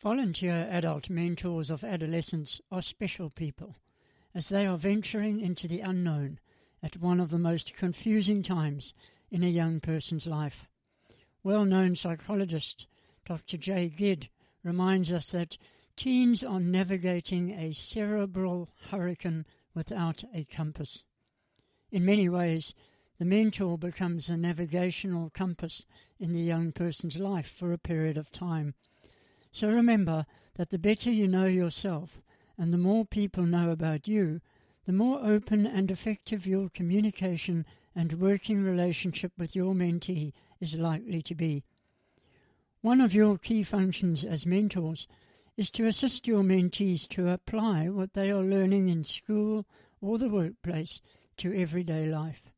Volunteer adult mentors of adolescents are special people, as they are venturing into the unknown at one of the most confusing times in a young person's life. Well known psychologist Dr. Jay Giedd reminds us that teens are navigating a cerebral hurricane without a compass. In many ways, the mentor becomes a navigational compass in the young person's life for a period of time. So remember that the better you know yourself and the more people know about you, the more open and effective your communication and working relationship with your mentee is likely to be. One of your key functions as mentors is to assist your mentees to apply what they are learning in school or the workplace to everyday life.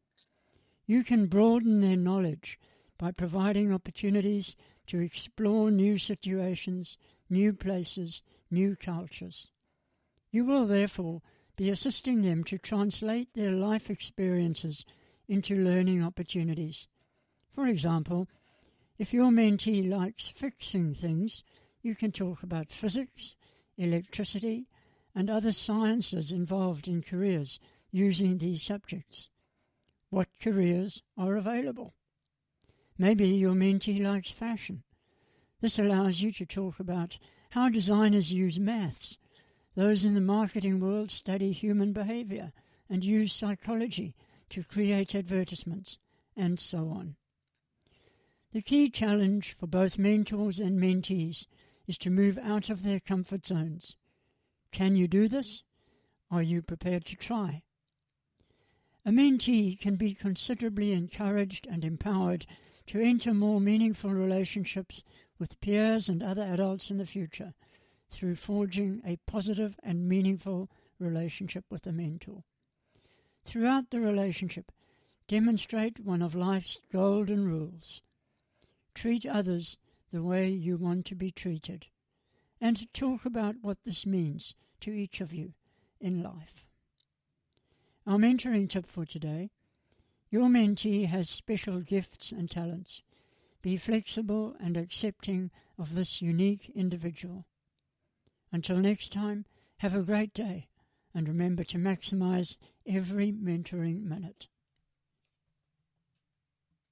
You can broaden their knowledge by providing opportunities to explore new situations, new places, new cultures. You will therefore be assisting them to translate their life experiences into learning opportunities. For example, if your mentee likes fixing things, you can talk about physics, electricity, and other sciences involved in careers using these subjects. What careers are available? Maybe your mentee likes fashion. This allows you to talk about how designers use maths. Those in the marketing world study human behavior and use psychology to create advertisements, and so on. The key challenge for both mentors and mentees is to move out of their comfort zones. Can you do this? Are you prepared to try? A mentee can be considerably encouraged and empowered to enter more meaningful relationships with peers and other adults in the future through forging a positive and meaningful relationship with a mentor. Throughout the relationship, demonstrate one of life's golden rules. Treat others the way you want to be treated, and talk about what this means to each of you in life. Our mentoring tip for today your mentee has special gifts and talents. Be flexible and accepting of this unique individual. Until next time, have a great day and remember to maximize every mentoring minute.